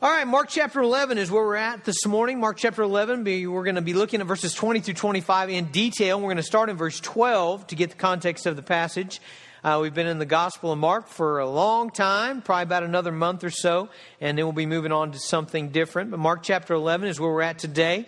All right, Mark chapter 11 is where we're at this morning. Mark chapter 11, we're going to be looking at verses 20 through 25 in detail. We're going to start in verse 12 to get the context of the passage. Uh, we've been in the Gospel of Mark for a long time, probably about another month or so, and then we'll be moving on to something different. But Mark chapter 11 is where we're at today.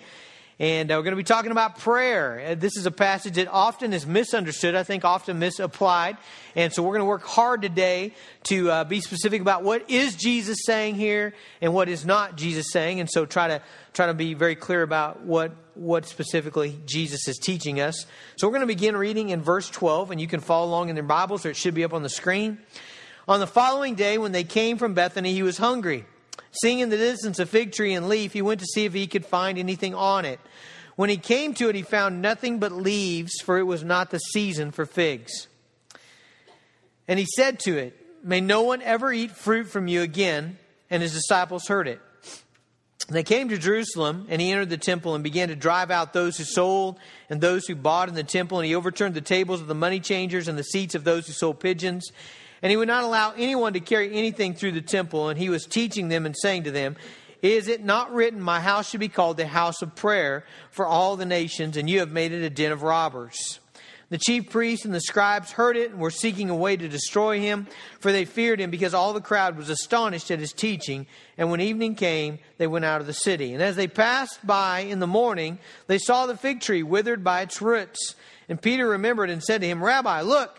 And uh, we're going to be talking about prayer. Uh, this is a passage that often is misunderstood, I think often misapplied. And so we're going to work hard today to uh, be specific about what is Jesus saying here and what is not Jesus saying. And so try to try to be very clear about what what specifically Jesus is teaching us. So we're going to begin reading in verse 12, and you can follow along in your Bibles, or it should be up on the screen. On the following day, when they came from Bethany, he was hungry. Seeing in the distance a fig tree and leaf, he went to see if he could find anything on it. When he came to it, he found nothing but leaves, for it was not the season for figs. And he said to it, May no one ever eat fruit from you again. And his disciples heard it. They came to Jerusalem, and he entered the temple and began to drive out those who sold and those who bought in the temple. And he overturned the tables of the money changers and the seats of those who sold pigeons. And he would not allow anyone to carry anything through the temple. And he was teaching them and saying to them, Is it not written, My house should be called the house of prayer for all the nations, and you have made it a den of robbers? The chief priests and the scribes heard it and were seeking a way to destroy him, for they feared him because all the crowd was astonished at his teaching. And when evening came, they went out of the city. And as they passed by in the morning, they saw the fig tree withered by its roots. And Peter remembered and said to him, Rabbi, look,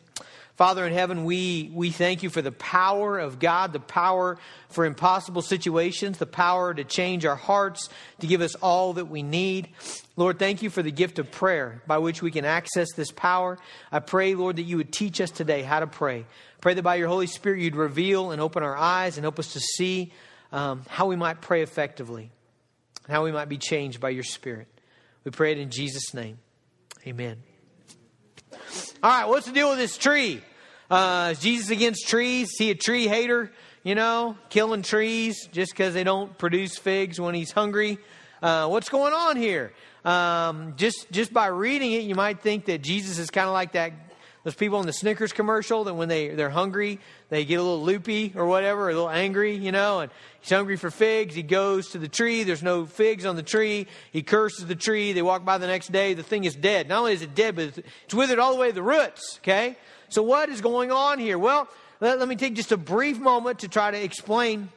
Father in heaven, we, we thank you for the power of God, the power for impossible situations, the power to change our hearts, to give us all that we need. Lord, thank you for the gift of prayer by which we can access this power. I pray, Lord, that you would teach us today how to pray. Pray that by your Holy Spirit you'd reveal and open our eyes and help us to see um, how we might pray effectively, how we might be changed by your Spirit. We pray it in Jesus' name. Amen. All right, what's the deal with this tree? Uh, Jesus against trees? He a tree hater? You know, killing trees just because they don't produce figs when he's hungry? Uh, what's going on here? Um, just just by reading it, you might think that Jesus is kind of like that those people in the Snickers commercial that when they they're hungry, they get a little loopy or whatever, a little angry, you know, and he's hungry for figs. He goes to the tree. There's no figs on the tree. He curses the tree. They walk by the next day. The thing is dead. Not only is it dead, but it's withered all the way to the roots. Okay. So, what is going on here? Well, let, let me take just a brief moment to try to explain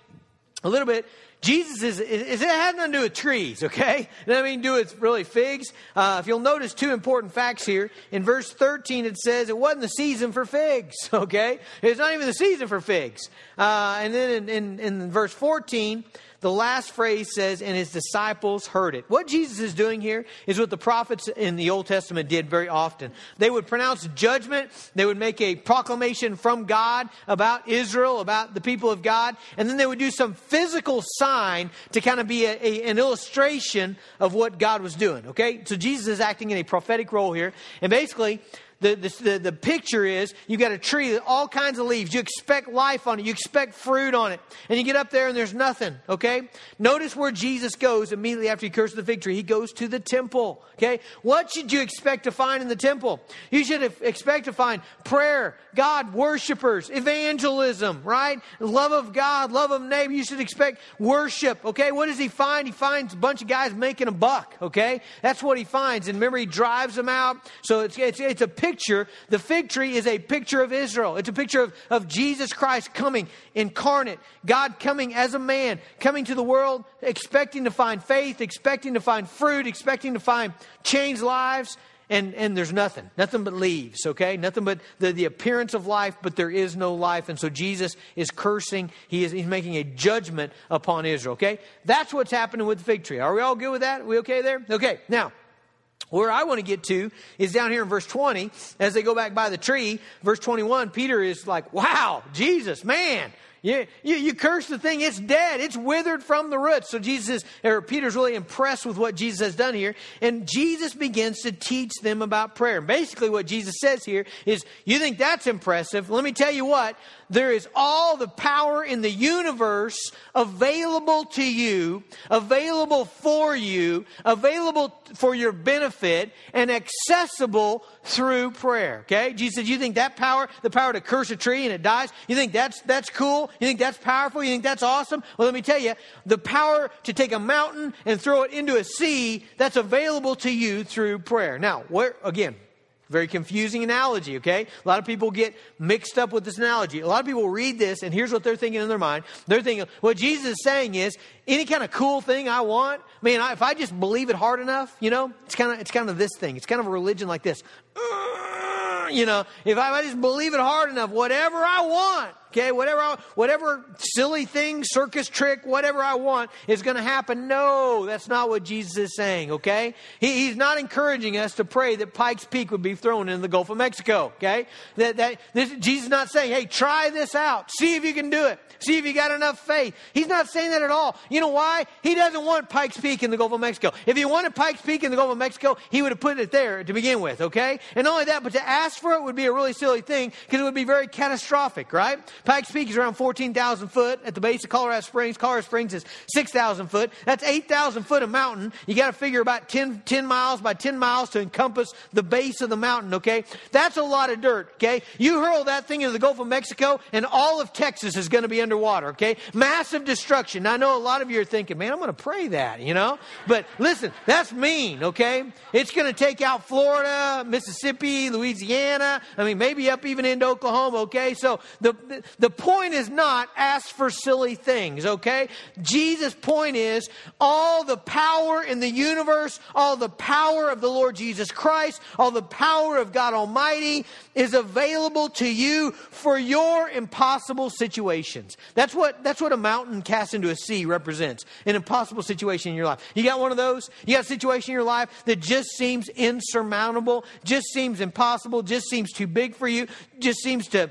a little bit. Jesus is, is, it has nothing to do with trees, okay? Nothing to do with really figs. Uh, if you'll notice two important facts here. In verse 13, it says it wasn't the season for figs, okay? It's not even the season for figs. Uh, and then in, in, in verse 14, the last phrase says, and his disciples heard it. What Jesus is doing here is what the prophets in the Old Testament did very often. They would pronounce judgment, they would make a proclamation from God about Israel, about the people of God, and then they would do some physical sign to kind of be a, a, an illustration of what God was doing. Okay? So Jesus is acting in a prophetic role here. And basically, the, the, the, picture is you've got a tree with all kinds of leaves. You expect life on it. You expect fruit on it. And you get up there and there's nothing, okay? Notice where Jesus goes immediately after he curses the fig tree. He goes to the temple, okay? What should you expect to find in the temple? You should expect to find prayer, God, worshipers, evangelism, right? Love of God, love of neighbor. You should expect worship, okay? What does he find? He finds a bunch of guys making a buck, okay? That's what he finds. And remember, he drives them out. So it's, it's, it's a picture. The fig tree is a picture of Israel. It's a picture of, of Jesus Christ coming incarnate, God coming as a man, coming to the world, expecting to find faith, expecting to find fruit, expecting to find changed lives and, and there's nothing, nothing but leaves, okay? Nothing but the, the appearance of life, but there is no life. And so Jesus is cursing, he is, he's making a judgment upon Israel, okay? That's what's happening with the fig tree. Are we all good with that? Are we okay there? Okay, now, where I want to get to is down here in verse 20. As they go back by the tree, verse 21, Peter is like, wow, Jesus, man, You, you, you curse the thing, it's dead, it's withered from the roots. So Jesus is, or Peter's really impressed with what Jesus has done here. And Jesus begins to teach them about prayer. Basically, what Jesus says here is, You think that's impressive? Let me tell you what, there is all the power in the universe available to you, available for you, available for your benefit, and accessible through prayer. Okay? Jesus said, You think that power, the power to curse a tree and it dies, you think that's that's cool? You think that's powerful? You think that's awesome? Well, let me tell you, the power to take a mountain and throw it into a sea, that's available to you through prayer. Now, where again, very confusing analogy, okay? A lot of people get mixed up with this analogy. A lot of people read this, and here's what they're thinking in their mind. They're thinking, what Jesus is saying is, any kind of cool thing I want, man, I, if I just believe it hard enough, you know, it's kind of it's kind of this thing. It's kind of a religion like this. Uh, you know, if I, if I just believe it hard enough, whatever I want, Okay, whatever, I, whatever silly thing, circus trick, whatever I want is going to happen. No, that's not what Jesus is saying. Okay, he, he's not encouraging us to pray that Pikes Peak would be thrown in the Gulf of Mexico. Okay, that that this, Jesus is not saying, hey, try this out, see if you can do it, see if you got enough faith. He's not saying that at all. You know why? He doesn't want Pikes Peak in the Gulf of Mexico. If he wanted Pikes Peak in the Gulf of Mexico, he would have put it there to begin with. Okay, and not only that, but to ask for it would be a really silly thing because it would be very catastrophic, right? Pikes Peak is around 14,000 foot at the base of Colorado Springs. Colorado Springs is 6,000 foot. That's 8,000 foot of mountain. You got to figure about 10, 10 miles by 10 miles to encompass the base of the mountain, okay? That's a lot of dirt, okay? You hurl that thing into the Gulf of Mexico and all of Texas is going to be underwater, okay? Massive destruction. I know a lot of you are thinking, man, I'm going to pray that, you know? But listen, that's mean, okay? It's going to take out Florida, Mississippi, Louisiana. I mean, maybe up even into Oklahoma, okay? So the, the, point is not ask for silly things, okay? Jesus' point is all the power in the universe, all the power of the Lord Jesus Christ, all the power of God Almighty is available to you for your impossible situations. That's what, that's what a mountain cast into a sea represents an impossible situation in your life. You got one of those? You got a situation in your life that just seems insurmountable, just seems impossible, just seems too big for you, just seems to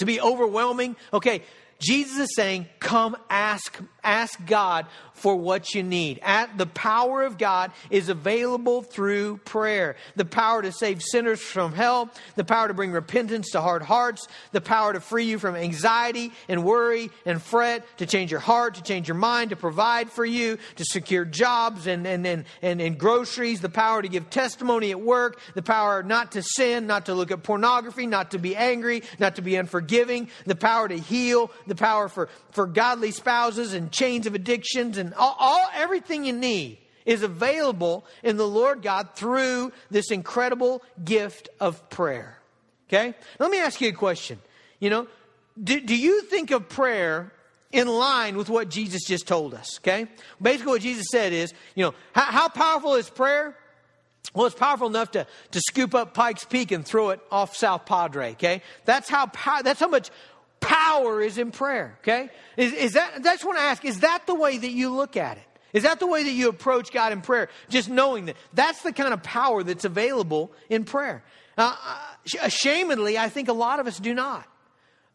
to be overwhelming. Okay, Jesus is saying, come ask, ask God for what you need. At, the power of God is available through prayer. The power to save sinners from hell, the power to bring repentance to hard hearts, the power to free you from anxiety and worry and fret, to change your heart, to change your mind, to provide for you, to secure jobs and, and, and, and, and groceries, the power to give testimony at work, the power not to sin, not to look at pornography, not to be angry, not to be unforgiving, the power to heal, the power for, for godly spouses and chains of addictions and all, all everything you need is available in the Lord God through this incredible gift of prayer. Okay? Let me ask you a question. You know, do, do you think of prayer in line with what Jesus just told us? Okay? Basically, what Jesus said is, you know, how, how powerful is prayer? Well, it's powerful enough to, to scoop up Pikes Peak and throw it off South Padre, okay? That's how, that's how much power is in prayer, okay? Is, is that, I just want to ask, is that the way that you look at it? Is that the way that you approach God in prayer? Just knowing that that's the kind of power that's available in prayer. Uh, ashamedly, I think a lot of us do not.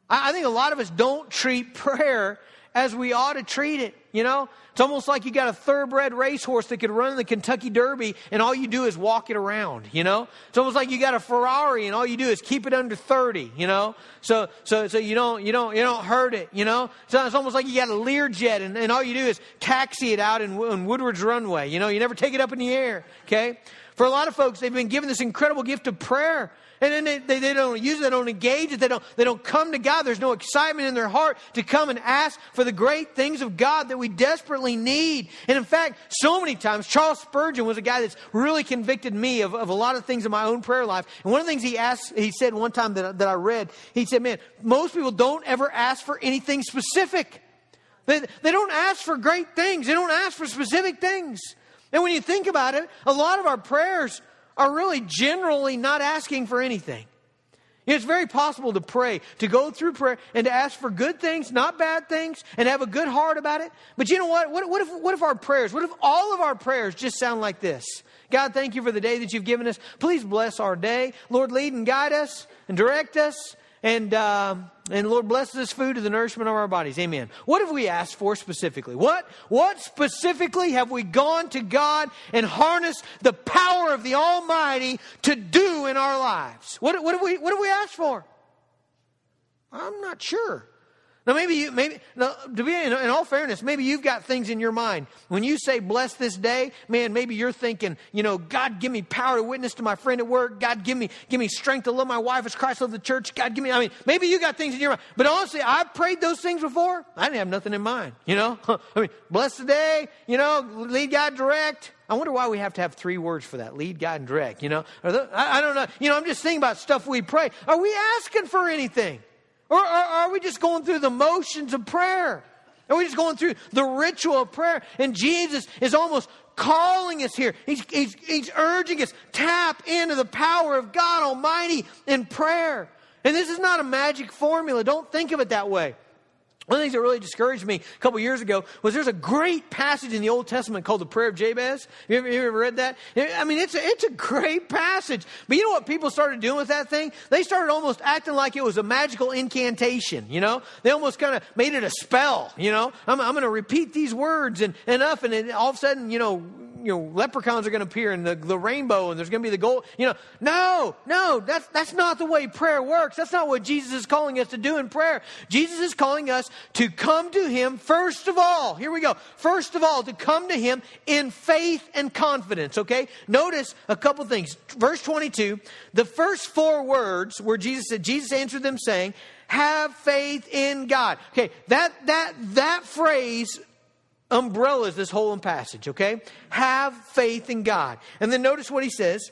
I, I think a lot of us don't treat prayer as we ought to treat it. You know, it's almost like you got a thoroughbred racehorse that could run the Kentucky Derby and all you do is walk it around, you know? It's almost like you got a Ferrari and all you do is keep it under 30, you know? So, so, so you don't, you don't, you don't hurt it, you know? So it's almost like you got a Learjet and, and all you do is taxi it out in, in Woodward's runway, you know? You never take it up in the air, okay? For a lot of folks, they've been given this incredible gift of prayer and then they, they, they, don't use it, they don't engage it, they don't, they don't come to God. There's no excitement in their heart to come and ask for the great things of God that we desperately need. And in fact, so many times, Charles Spurgeon was a guy that's really convicted me of, of a lot of things in my own prayer life. And one of the things he asked, he said one time that, that I read, he said, Man, most people don't ever ask for anything specific. They, they don't ask for great things, they don't ask for specific things. And when you think about it, a lot of our prayers are really generally not asking for anything. It's very possible to pray, to go through prayer and to ask for good things, not bad things, and have a good heart about it. But you know what? What, what, if, what if our prayers, what if all of our prayers just sound like this? God, thank you for the day that you've given us. Please bless our day. Lord, lead and guide us and direct us and, um, and Lord bless this food to the nourishment of our bodies. Amen. What have we asked for specifically? What, what specifically have we gone to God and harnessed the power of the Almighty to do in our lives? What, what, have, we, what have we asked for? I'm not sure. Now, maybe you, maybe, now, to be in, in, all fairness, maybe you've got things in your mind. When you say bless this day, man, maybe you're thinking, you know, God, give me power to witness to my friend at work. God, give me, give me strength to love my wife as Christ loved the church. God, give me, I mean, maybe you got things in your mind. But honestly, I've prayed those things before. I didn't have nothing in mind, you know? I mean, bless the day, you know, lead God direct. I wonder why we have to have three words for that lead, God, and direct, you know? I don't know. You know, I'm just thinking about stuff we pray. Are we asking for anything? Or, or, are we just going through the motions of prayer? Are we just going through the ritual of prayer? And Jesus is almost calling us here. He's, he's, he's urging us, tap into the power of God Almighty in prayer. And this is not a magic formula. Don't think of it that way. One of the things that really discouraged me a couple years ago was there's a great passage in the Old Testament called the Prayer of Jabez. You ever, you ever read that? I mean, it's a, it's a great passage. But you know what people started doing with that thing? They started almost acting like it was a magical incantation, you know? They almost kind of made it a spell, you know? I'm, I'm going to repeat these words and enough, and then all of a sudden, you know, you know, leprechauns are going to appear and the, the rainbow and there's going to be the gold. You know, no, no, that's, that's not the way prayer works. That's not what Jesus is calling us to do in prayer. Jesus is calling us to come to Him first of all. Here we go. First of all, to come to Him in faith and confidence, okay? Notice a couple things. Verse 22, the first four words where Jesus said, Jesus answered them saying, have faith in God. Okay, that, that, that phrase umbrellas this whole passage, okay? Have faith in God. And then notice what he says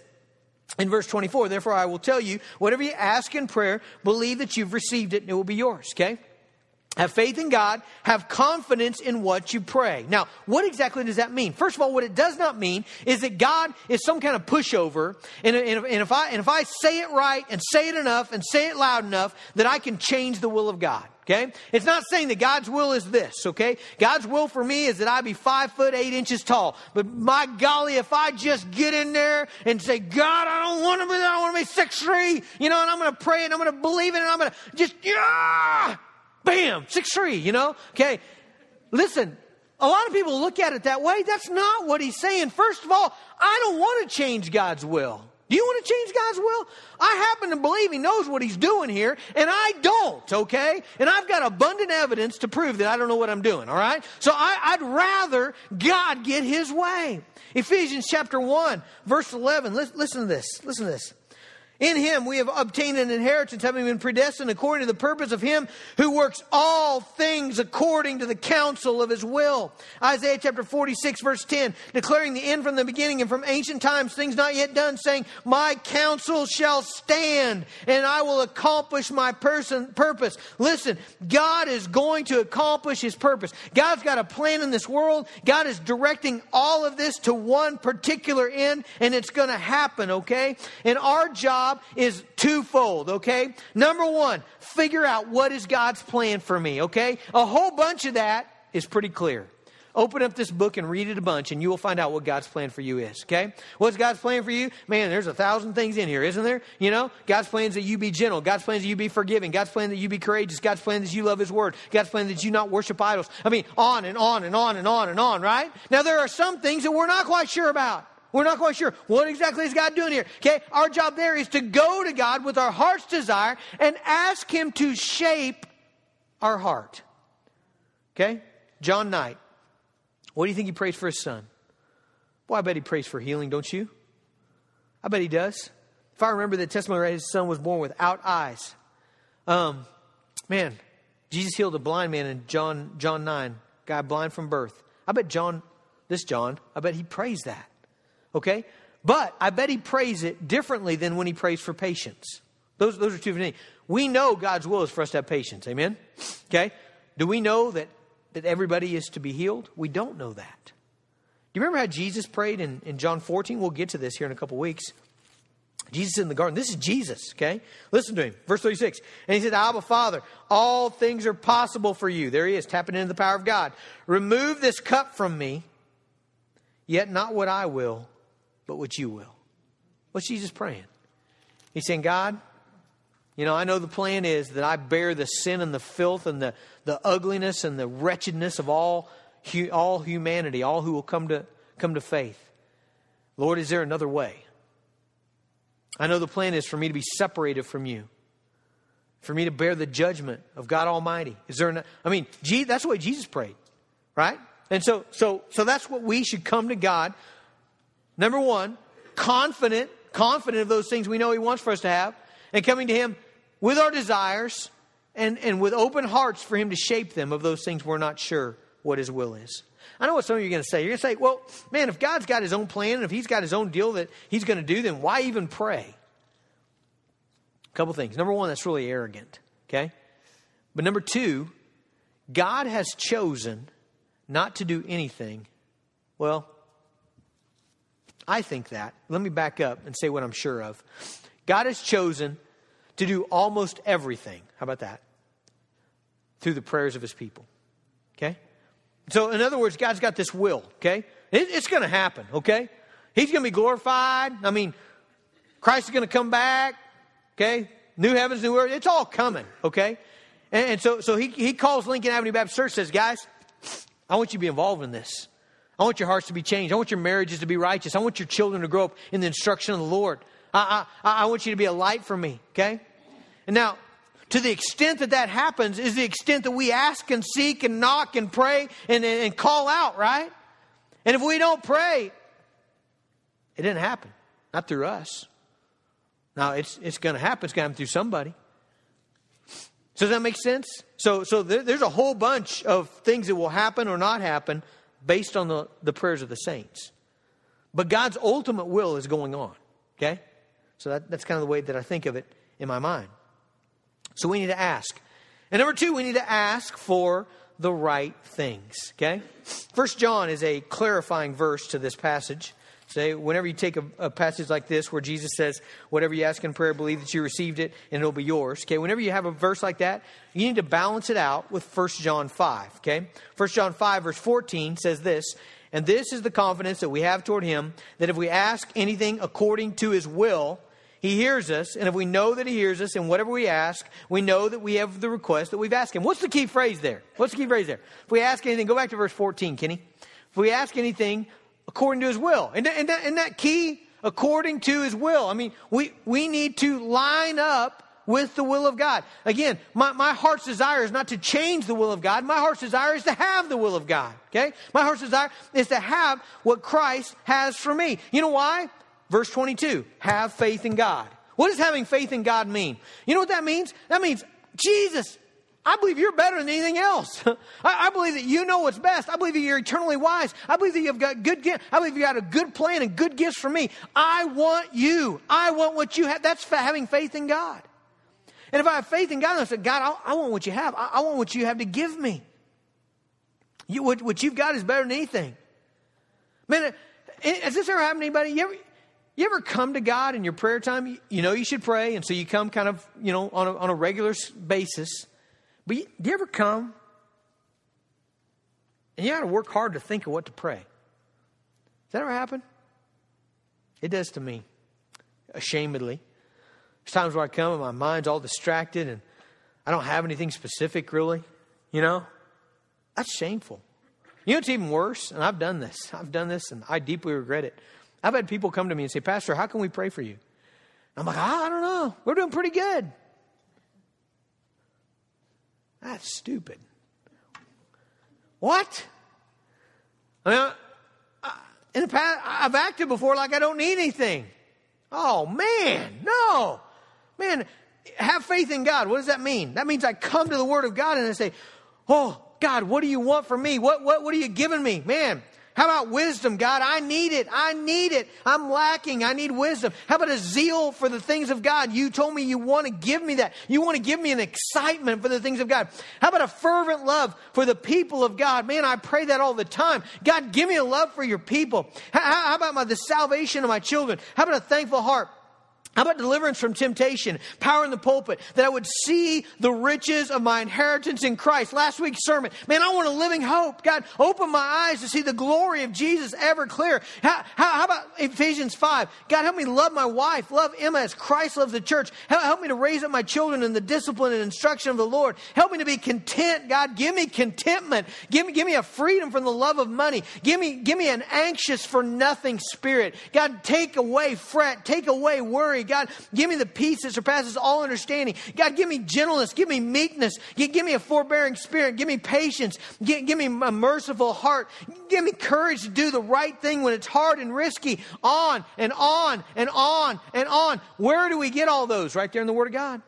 in verse 24. Therefore, I will tell you, whatever you ask in prayer, believe that you've received it and it will be yours, okay? Have faith in God. Have confidence in what you pray. Now, what exactly does that mean? First of all, what it does not mean is that God is some kind of pushover. And, and, and, if I, and if I say it right and say it enough and say it loud enough, that I can change the will of God. Okay? It's not saying that God's will is this, okay? God's will for me is that I be five foot eight inches tall. But my golly, if I just get in there and say, God, I don't want to be, I want to be six three, you know, and I'm going to pray and I'm going to believe it and I'm going to just, yeah, bam, six three, you know? Okay. Listen, a lot of people look at it that way. That's not what he's saying. First of all, I don't want to change God's will. Do you want to change God's will? I happen to believe He knows what He's doing here, and I don't, okay? And I've got abundant evidence to prove that I don't know what I'm doing, all right? So I, would rather God get His way. Ephesians chapter 1, verse 11. Listen, listen to this. Listen to this. In him we have obtained an inheritance, having been predestined according to the purpose of him who works all things according to the counsel of his will. Isaiah chapter 46 verse 10, declaring the end from the beginning and from ancient times, things not yet done, saying, My counsel shall stand and I will accomplish my person, purpose. Listen, God is going to accomplish his purpose. God's got a plan in this world. God is directing all of this to one particular end and it's going to happen, okay? And our job job is twofold, okay? Number one, figure out what is God's plan for me, okay? A whole bunch of that is pretty clear. Open up this book and read it a bunch, and you will find out what God's plan for you is, okay? What's God's plan for you? Man, there's a thousand things in here, isn't there? You know, God's plan is that you be gentle. God's plan is that you be forgiving. God's plan that you be courageous. God's plan that you love His Word. God's plan that you not worship idols. I mean, on and on and on and on and on, right? Now, there are some things that we're not quite sure about. We're not quite sure what exactly is God doing here. Okay, our job there is to go to God with our heart's desire and ask Him to shape our heart. Okay, John Knight. What do you think he prays for his son? Boy, I bet he prays for healing, don't you? I bet he does. If I remember the testimony right, his son was born without eyes. Um, man, Jesus healed a blind man in John John nine, guy blind from birth. I bet John, this John, I bet he prays that. Okay? But I bet he prays it differently than when he prays for patience. Those, those are two different things. We know God's will is for us to have patience. Amen? Okay? Do we know that, that everybody is to be healed? We don't know that. Do you remember how Jesus prayed in, in John 14? We'll get to this here in a couple weeks. Jesus in the garden. This is Jesus, okay? Listen to him. Verse 36. And he said, Abba, Father, all things are possible for you. There he is, tapping into the power of God. Remove this cup from me, yet not what I will, but what you will. What's Jesus praying? He's saying, God, You know, I know the plan is that I bear the sin and the filth and the, the ugliness and the wretchedness of all, all humanity, all who will come to, come to faith. Lord, is there another way? I know the plan is for me to be separated from you, for me to bear the judgment of God Almighty. Is there? An, I mean, that's the way Jesus prayed, right? And so, so, so that's what we should come to God. Number one, confident, confident of those things we know He wants for us to have, and coming to Him with our desires and, and with open hearts for Him to shape them of those things we're not sure what His will is. I know what some of you are going to say. You're going to say, well, man, if God's got his own plan and if he's got his own deal that he's going to do, then why even pray? A couple things. Number one, that's really arrogant, okay? But number two, God has chosen not to do anything. Well, I think that. Let me back up and say what I'm sure of. God has chosen to do almost everything. How about that? Through the prayers of his people. Okay? So, in other words, God's got this will, okay? It, it's going to happen, okay? He's going to be glorified. I mean, Christ is going to come back, okay? New heavens, new earth. It's all coming, okay? And, and so, so he, he calls Lincoln Avenue Baptist Church, says, guys, I want you to be involved in this. I want your hearts to be changed. I want your marriages to be righteous. I want your children to grow up in the instruction of the Lord. I, I, I want you to be a light for me, okay? And now, to the extent that that happens is the extent that we ask and seek and knock and pray and, and, and call out, right? And if we don't pray, it didn't happen. Not through us. Now, it's, it's going to happen. It's going to happen through somebody. So does that make sense? So, so there, there's a whole bunch of things that will happen or not happen based on the, the prayers of the saints. But God's ultimate will is going on. Okay? So that, that's kind of the way that I think of it in my mind. So we need to ask. And number two, we need to ask for the right things. Okay? First John is a clarifying verse to this passage. Say, whenever you take a, a, passage like this where Jesus says, whatever you ask in prayer, believe that you received it and it'll be yours. Okay, whenever you have a verse like that, you need to balance it out with 1 John 5. Okay, 1 John 5, verse 14 says this, and this is the confidence that we have toward him, that if we ask anything according to his will, he hears us, and if we know that He hears us, and whatever we ask, we know that we have the request that we've asked Him. What's the key phrase there? What's the key phrase there? If we ask anything, go back to verse 14, Kenny. If we ask anything according to His will, and that, and that key, according to His will, I mean, we, we need to line up with the will of God. Again, my, my heart's desire is not to change the will of God. My heart's desire is to have the will of God. Okay? My heart's desire is to have what Christ has for me. You know why? Verse 22 have faith in God. What does having faith in God mean? You know what that means? That means, Jesus, I believe you're better than anything else. I, I, believe that you know what's best. I believe that you're eternally wise. I believe that you've got good gifts. I believe you got a good plan and good gifts for me. I want you. I want what you have. That's having faith in God. And if I have faith in God, I say, God, I, I want what you have. I, I, want what you have to give me. You, what, what you've got is better than anything. Man, uh, eh, has this ever happened to anybody? You ever, you ever come to God in your prayer time? You know you should pray, and so you come kind of, you know, on a, on a regular basis. But you, do you ever come and you got to work hard to think of what to pray? Does that ever happen? It does to me, ashamedly. There's times where I come and my mind's all distracted and I don't have anything specific really, you know? That's shameful. You know what's even worse? And I've done this. I've done this and I deeply regret it. I've had people come to me and say, Pastor, how can we pray for you? I'm like, I don't know. We're doing pretty good. That's stupid. What? I mean, I, in the past, I've acted before like I don't need anything. Oh, man, no. Man, have faith in God. What does that mean? That means I come to the Word of God and I say, Oh, God, what do you want from me? What, what, what are you giving me? Man, how about wisdom, God? I need it. I need it. I'm lacking. I need wisdom. How about a zeal for the things of God? You told me you want to give me that. You want to give me an excitement for the things of God. How about a fervent love for the people of God? Man, I pray that all the time. God, give me a love for your people. How, about my, the salvation of my children? How about a thankful heart? How about deliverance from temptation, power in the pulpit, that I would see the riches of my inheritance in Christ? Last week's sermon, man, I want a living hope. God, open my eyes to see the glory of Jesus ever clear. How, how, how about Ephesians 5? God, help me love my wife, love Emma as Christ loves the church. Help, help me to raise up my children in the discipline and instruction of the Lord. Help me to be content. God, give me contentment. Give me, give me a freedom from the love of money. Give me, give me an anxious for nothing spirit. God, take away fret, take away worry. God, give me the peace that surpasses all understanding. God, give me gentleness. Give me meekness. Give me a forbearing spirit. Give me patience. Give, give me a merciful heart. Give me courage to do the right thing when it's hard and risky. On and on and on and on. Where do we get all those? Right there in the Word of God.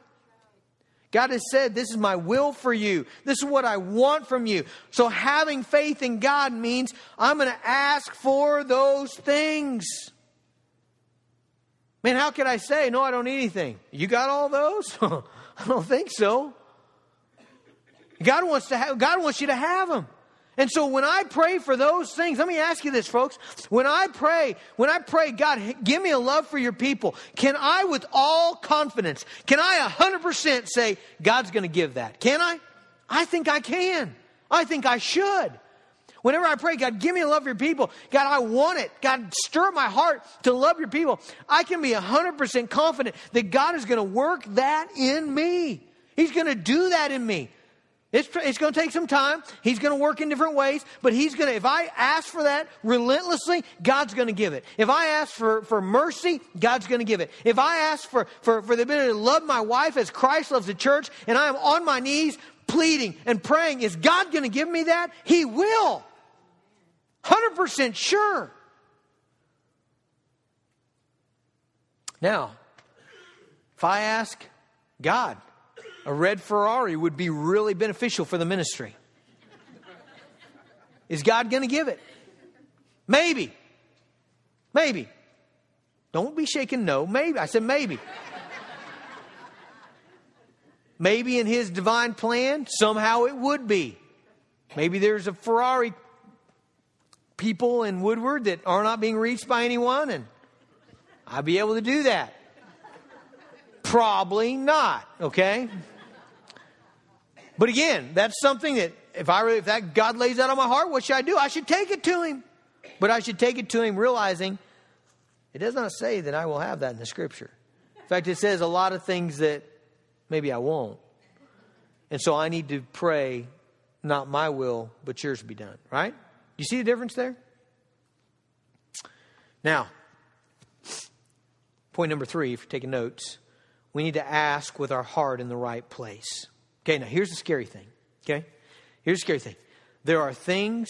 God has said, This is my will for you. This is what I want from you. So having faith in God means I'm going to ask for those things. Man, how can I say, no, I don't need anything? You got all those? I don't think so. God wants to have, God wants you to have them. And so when I pray for those things, let me ask you this, folks. When I pray, when I pray, God, give me a love for your people, can I, with all confidence, can I 100% say, God's going to give that? Can I? I think I can. I think I should. Whenever I pray, God, give me love for your people. God, I want it. God, stir my heart to love your people. I can be 100% confident that God is going to work that in me. He's going to do that in me. It's, it's going to take some time. He's going to work in different ways, but he's going to, if I ask for that relentlessly, God's going to give it. If I ask for, for mercy, God's going to give it. If I ask for, for, for the ability to love my wife as Christ loves the church, and I am on my knees pleading and praying, is God going to give me that? He will. 100% sure. Now, if I ask God, a red Ferrari would be really beneficial for the ministry. Is God going to give it? Maybe. Maybe. Don't be shaking no. Maybe. I said maybe. maybe in his divine plan, somehow it would be. Maybe there's a Ferrari people in Woodward that are not being reached by anyone, and I'd be able to do that. Probably not, okay? But again, that's something that if I really, if that God lays that on my heart, what should I do? I should take it to Him. But I should take it to Him realizing it does not say that I will have that in the Scripture. In fact, it says a lot of things that maybe I won't. And so I need to pray, not my will, but yours be done, right? You see the difference there? Now, point number three, if you're taking notes, we need to ask with our heart in the right place. Okay, now here's the scary thing. Okay? Here's the scary thing. There are things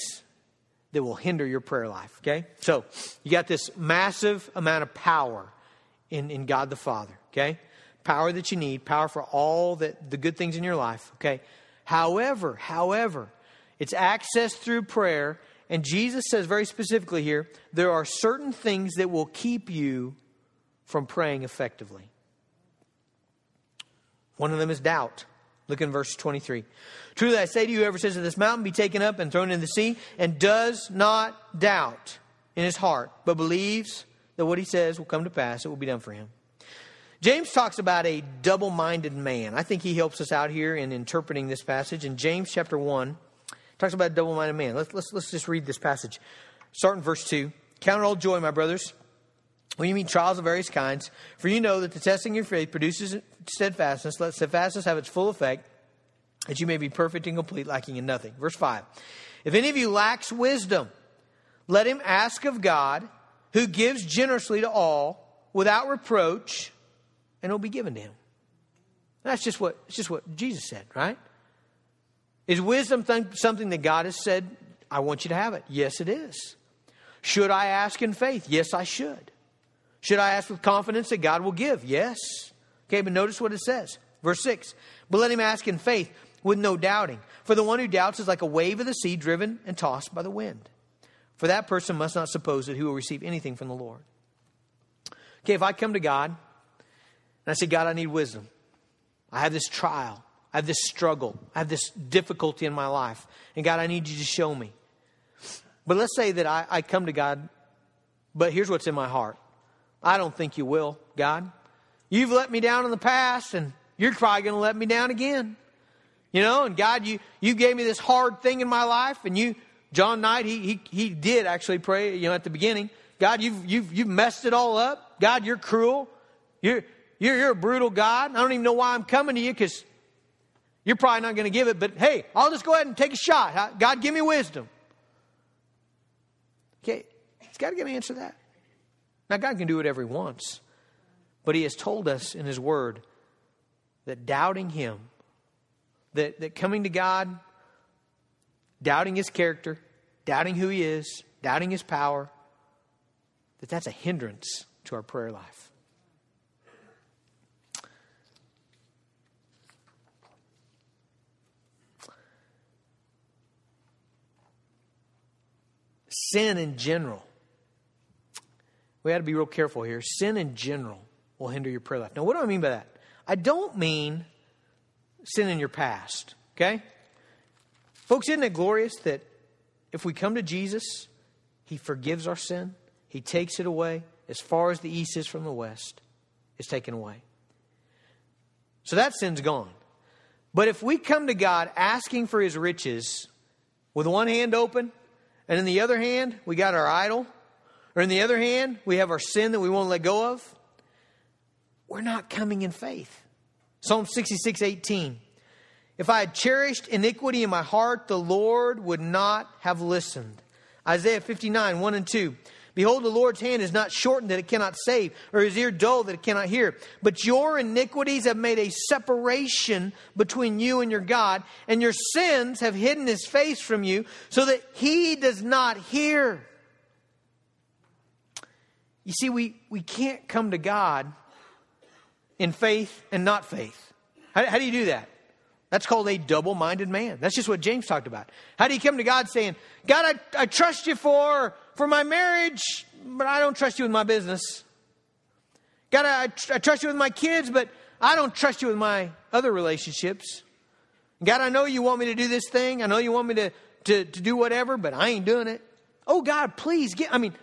that will hinder your prayer life. Okay? So, you got this massive amount of power in, in God the Father. Okay? Power that you need, power for all that, the good things in your life. Okay? However, however, it's accessed through prayer and Jesus says very specifically here there are certain things that will keep you from praying effectively. One of them is doubt. Look in verse 23. Truly I say to you, whoever says to this mountain, be taken up and thrown into the sea, and does not doubt in his heart, but believes that what he says will come to pass, it will be done for him. James talks about a double minded man. I think he helps us out here in interpreting this passage. In James chapter 1, Talks about a double minded man. Let's, let's, let's just read this passage. Start in verse 2. Count it all joy, my brothers, when you meet trials of various kinds, for you know that the testing of your faith produces steadfastness. Let steadfastness have its full effect, that you may be perfect and complete, lacking in nothing. Verse 5. If any of you lacks wisdom, let him ask of God, who gives generously to all, without reproach, and it'll be given to him. That's just what, it's just what Jesus said, right? Is wisdom th- something that God has said, I want you to have it? Yes, it is. Should I ask in faith? Yes, I should. Should I ask with confidence that God will give? Yes. Okay, but notice what it says. Verse 6 But let him ask in faith with no doubting. For the one who doubts is like a wave of the sea driven and tossed by the wind. For that person must not suppose that he will receive anything from the Lord. Okay, if I come to God and I say, God, I need wisdom, I have this trial, I have this struggle. I have this difficulty in my life. And God, I need you to show me. But let's say that I, I come to God, but here's what's in my heart I don't think you will, God. you've let me down in the past, and you're probably going to let me down again. You know, and God, you, you gave me this hard thing in my life, and you, John Knight, he, he, he did actually pray, you know, at the beginning. God, you've, you've, you've messed it all up. God, you're cruel. You're, you're, you're a brutal God. I don't even know why I'm coming to you because you're probably not going to give it, but hey, I'll just go ahead and take a shot. God, give me wisdom. Okay, he's got to get an answer to that. Now, God can do whatever he wants, but he has told us in his word that doubting him, that, that coming to God, doubting his character, doubting who he is, doubting his power, that that's a hindrance to our prayer life. Sin in general. We got to be real careful here. Sin in general will hinder your prayer life. Now, what do I mean by that? I don't mean sin in your past, okay? Folks, isn't it glorious that if we come to Jesus, He forgives our sin, He takes it away as far as the east is from the west, it's taken away. So that sin's gone. But if we come to God asking for His riches with one hand open and in the other hand, we got our idol. Or in the other hand, we have our sin that we won't let go of. We're not coming in faith. Psalm 66 18. If I had cherished iniquity in my heart, the Lord would not have listened. Isaiah 59 1 and 2. Behold, the Lord's hand is not shortened that it cannot save, or his ear dull that it cannot hear. But your iniquities have made a separation between you and your God, and your sins have hidden his face from you, so that he does not hear. You see, we, we can't come to God in faith and not faith. How, how do you do that? That's called a double minded man. That's just what James talked about. How do you come to God saying, God, I, I trust you for for my marriage, but I don't trust you with my business. God, I, I trust you with my kids, but I don't trust you with my other relationships. God, I know you want me to do this thing. I know you want me to, to, to do whatever, but I ain't doing it. Oh, God, please get, I mean,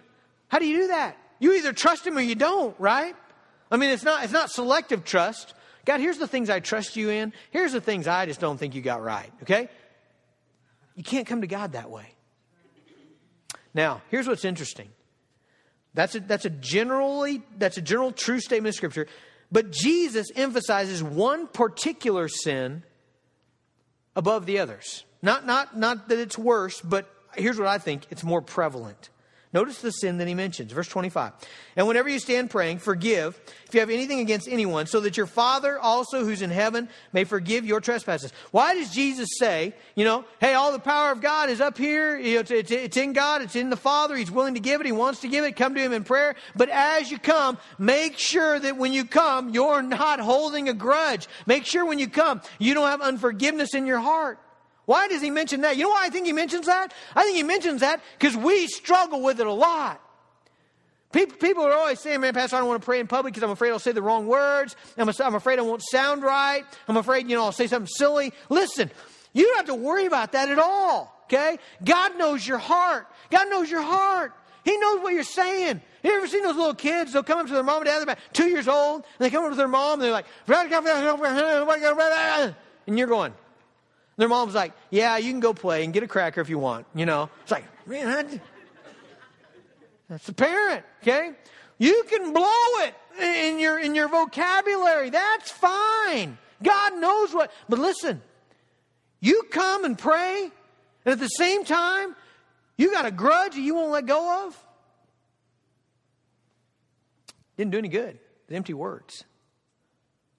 how do you do that? You either trust him or you don't, right? I mean, it's not, it's not selective trust. God, here's the things I trust you in. Here's the things I just don't think you got right, okay? You can't come to God that way. Now, here's what's interesting. That's a, that's a generally that's a general true statement of scripture, but Jesus emphasizes one particular sin above the others. Not not not that it's worse, but here's what I think, it's more prevalent. Notice the sin that he mentions. Verse 25. And whenever you stand praying, forgive if you have anything against anyone, so that your Father also who's in heaven may forgive your trespasses. Why does Jesus say, you know, hey, all the power of God is up here. It's in God. It's in the Father. He's willing to give it. He wants to give it. Come to him in prayer. But as you come, make sure that when you come, you're not holding a grudge. Make sure when you come, you don't have unforgiveness in your heart. Why does he mention that? You know why I think he mentions that? I think he mentions that because we struggle with it a lot. People, are always saying, man, Pastor, I don't want to pray in public because I'm afraid I'll say the wrong words. I'm, I'm afraid I won't sound right. I'm afraid, you know, I'll say something silly. Listen, you don't have to worry about that at all, okay? God knows your heart. God knows your heart. He knows what you're saying. You ever seen those little kids? They'll come up to their mom and dad, they're about two years old, and they come up to their mom and they're like, and you're going, their mom's like, yeah, you can go play and get a cracker if you want, you know. It's like, man, that's the parent, okay? You can blow it in your, in your vocabulary. That's fine. God knows what. But listen, you come and pray, and at the same time, you got a grudge that you won't let go of. Didn't do any good. The empty words.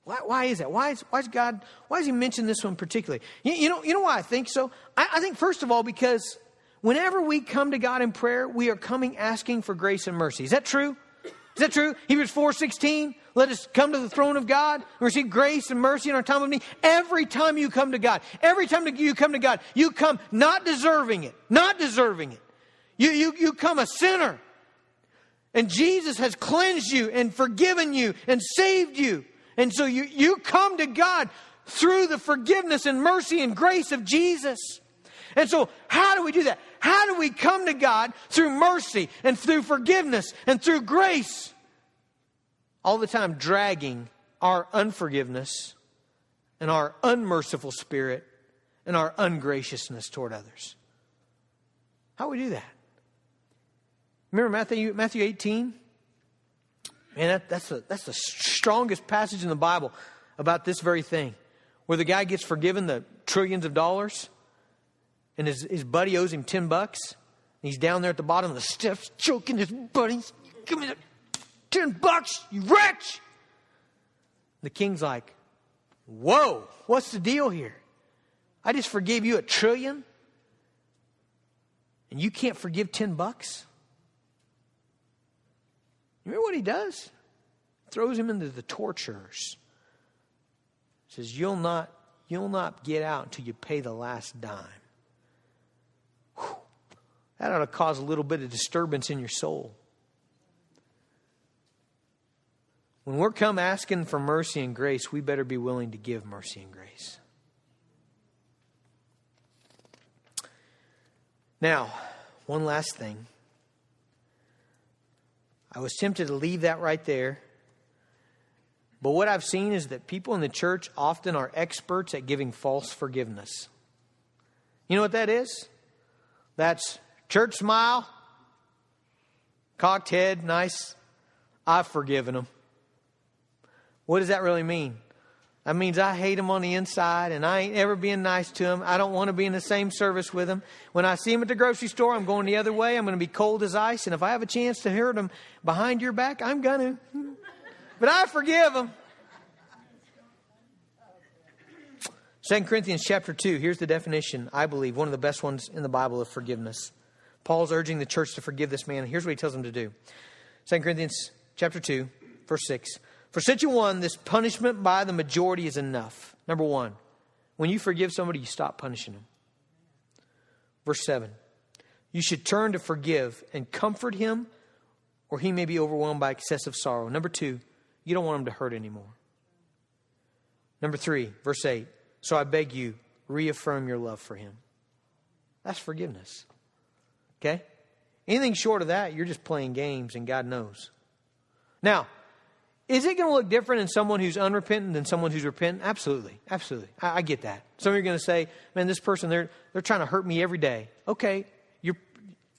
Why, why is that? Why is, why is God, why does he mention this one particularly? You, you know, you know why I think so? I, I think, first of all, because whenever we come to God in prayer, we are coming asking for grace and mercy. Is that true? Is that true? Hebrews 4:16, let us come to the throne of God and receive grace and mercy in our time of need. Every time you come to God, every time you come to God, you come not deserving it, not deserving it. You, you, you come a sinner. And Jesus has cleansed you and forgiven you and saved you. And so you, you come to God through the forgiveness and mercy and grace of Jesus. And so, how do we do that? How do we come to God through mercy and through forgiveness and through grace? All the time dragging our unforgiveness and our unmerciful spirit and our ungraciousness toward others. How do we do that? Remember Matthew, Matthew 18? Man, that, that's, the, that's the strongest passage in the Bible about this very thing, where the guy gets forgiven the trillions of dollars, and his, his buddy owes him 10 bucks. He's down there at the bottom of the steps, choking his buddy. Give me the 10 bucks, you wretch! The king's like, Whoa, what's the deal here? I just forgave you a trillion, and you can't forgive 10 bucks? You remember what he does? Throws him into the tortures. Says, You'll not, you'll not get out until you pay the last dime. Whew. That ought to cause a little bit of disturbance in your soul. When we're come asking for mercy and grace, we better be willing to give mercy and grace. Now, one last thing. I was tempted to leave that right there. But what I've seen is that people in the church often are experts at giving false forgiveness. You know what that is? That's church smile, cocked head, nice. I've forgiven them. What does that really mean? That means I hate them on the inside and I ain't ever being nice to them. I don't want to be in the same service with them. When I see them at the grocery store, I'm going the other way. I'm going to be cold as ice. And if I have a chance to hurt them behind your back, I'm going to. But I forgive them. 2 Corinthians chapter 2, here's the definition, I believe, one of the best ones in the Bible of forgiveness. Paul's urging the church to forgive this man. Here's what he tells them to do. 2 Corinthians chapter 2, verse 6. For such a one, this punishment by the majority is enough. Number one, when you forgive somebody, you stop punishing them. Verse 7 You should turn to forgive and comfort him, or he may be overwhelmed by excessive sorrow. Number two, you don't want him to hurt anymore. Number three, verse 8 So I beg you, reaffirm your love for him. That's forgiveness. Okay? Anything short of that, you're just playing games, and God knows. Now, is it going to look different in someone who's unrepentant than someone who's repentant? Absolutely. Absolutely. I, I get that. Some of you are going to say, man, this person, they're, they're trying to hurt me every day. Okay, you're,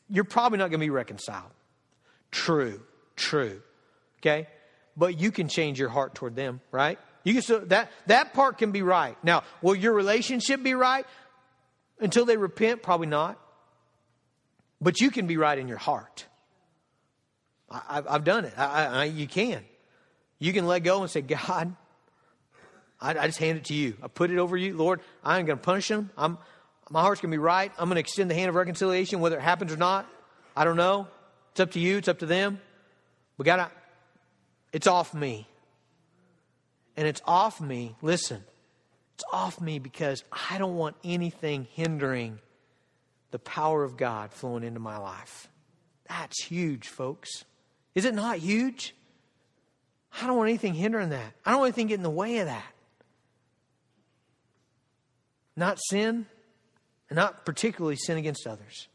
you're probably not going to be reconciled. True. True. Okay? But you can change your heart toward them, right? You can still, that, that part can be right. Now, will your relationship be right until they repent? Probably not. But you can be right in your heart. I, have done it. I, I, you can. You can let go and say, God, I, I just hand it to you. I put it over you. Lord, I ain't going to punish them. I'm, my heart's going to be right. I'm going to extend the hand of reconciliation, whether it happens or not. I don't know. It's up to you. It's up to them. But God, I, it's off me. And it's off me. Listen, it's off me because I don't want anything hindering the power of God flowing into my life. That's huge, folks. Is it not huge? I don't want anything hindering that. I don't want anything getting in the way of that. Not sin, and not particularly sin against others.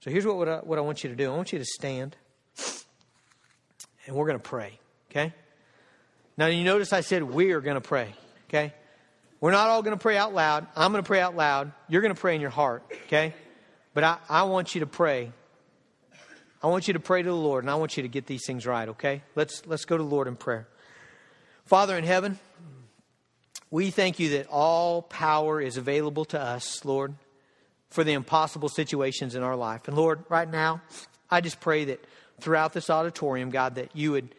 So here's what, I, what I want you to do I want you to stand, and we're going to pray, okay? Now, you notice I said we are going to pray, okay? We're not all going to pray out loud. I'm going to pray out loud. You're going to pray in your heart, okay? But I, I want you to pray I want you to pray to the Lord and I want you to get these things right, okay? Let's, let's go to the Lord in prayer. Father in heaven, we thank you that all power is available to us, Lord, for the impossible situations in our life. And Lord, right now, I just pray that throughout this auditorium, God, that you would,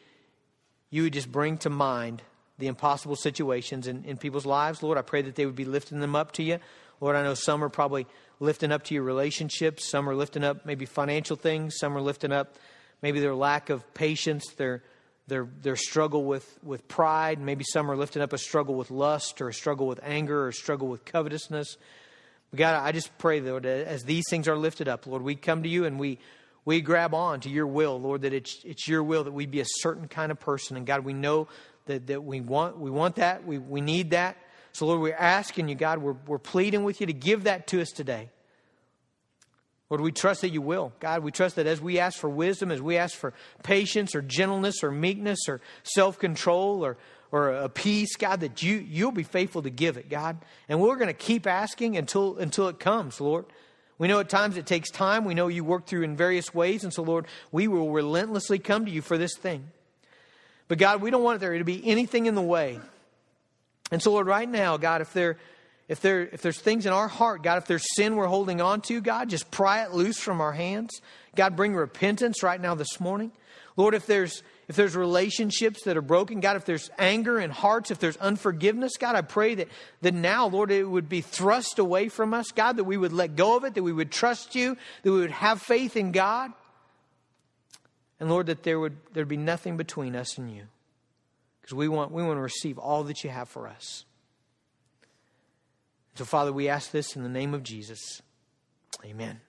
you would just bring to mind the impossible situations in, in people's lives. Lord, I pray that they would be lifting them up to you. Lord, I know some are probably lifting up to your relationships. Some are lifting up maybe financial things. Some are lifting up maybe their lack of patience, their their their struggle with with pride. Maybe some are lifting up a struggle with lust or a struggle with anger or a struggle with covetousness. God, I just pray, Lord, as these things are lifted up, Lord, we come to you and we we grab on to your will, Lord, that it's it's your will that we be a certain kind of person. And God, we know that, that we want we want that, we, we need that. So, Lord, we're asking you, God, we're, we're pleading with you to give that to us today. Lord, we trust that you will. God, we trust that as we ask for wisdom, as we ask for patience or gentleness or meekness or self control or, or a peace, God, that you, you'll be faithful to give it, God. And we're going to keep asking until, until it comes, Lord. We know at times it takes time. We know you work through in various ways. And so, Lord, we will relentlessly come to you for this thing. But God, we don't want there to be anything in the way. And so, Lord, right now, God, if there if there if there's things in our heart, God, if there's sin we're holding on to, God, just pry it loose from our hands. God, bring repentance right now this morning. Lord, if there's if there's relationships that are broken, God, if there's anger in hearts, if there's unforgiveness, God, I pray that, that now, Lord, it would be thrust away from us, God, that we would let go of it, that we would trust you, that we would have faith in God. And Lord, that there would there'd be nothing between us and you. Because we want, we want to receive all that you have for us. So, Father, we ask this in the name of Jesus. Amen.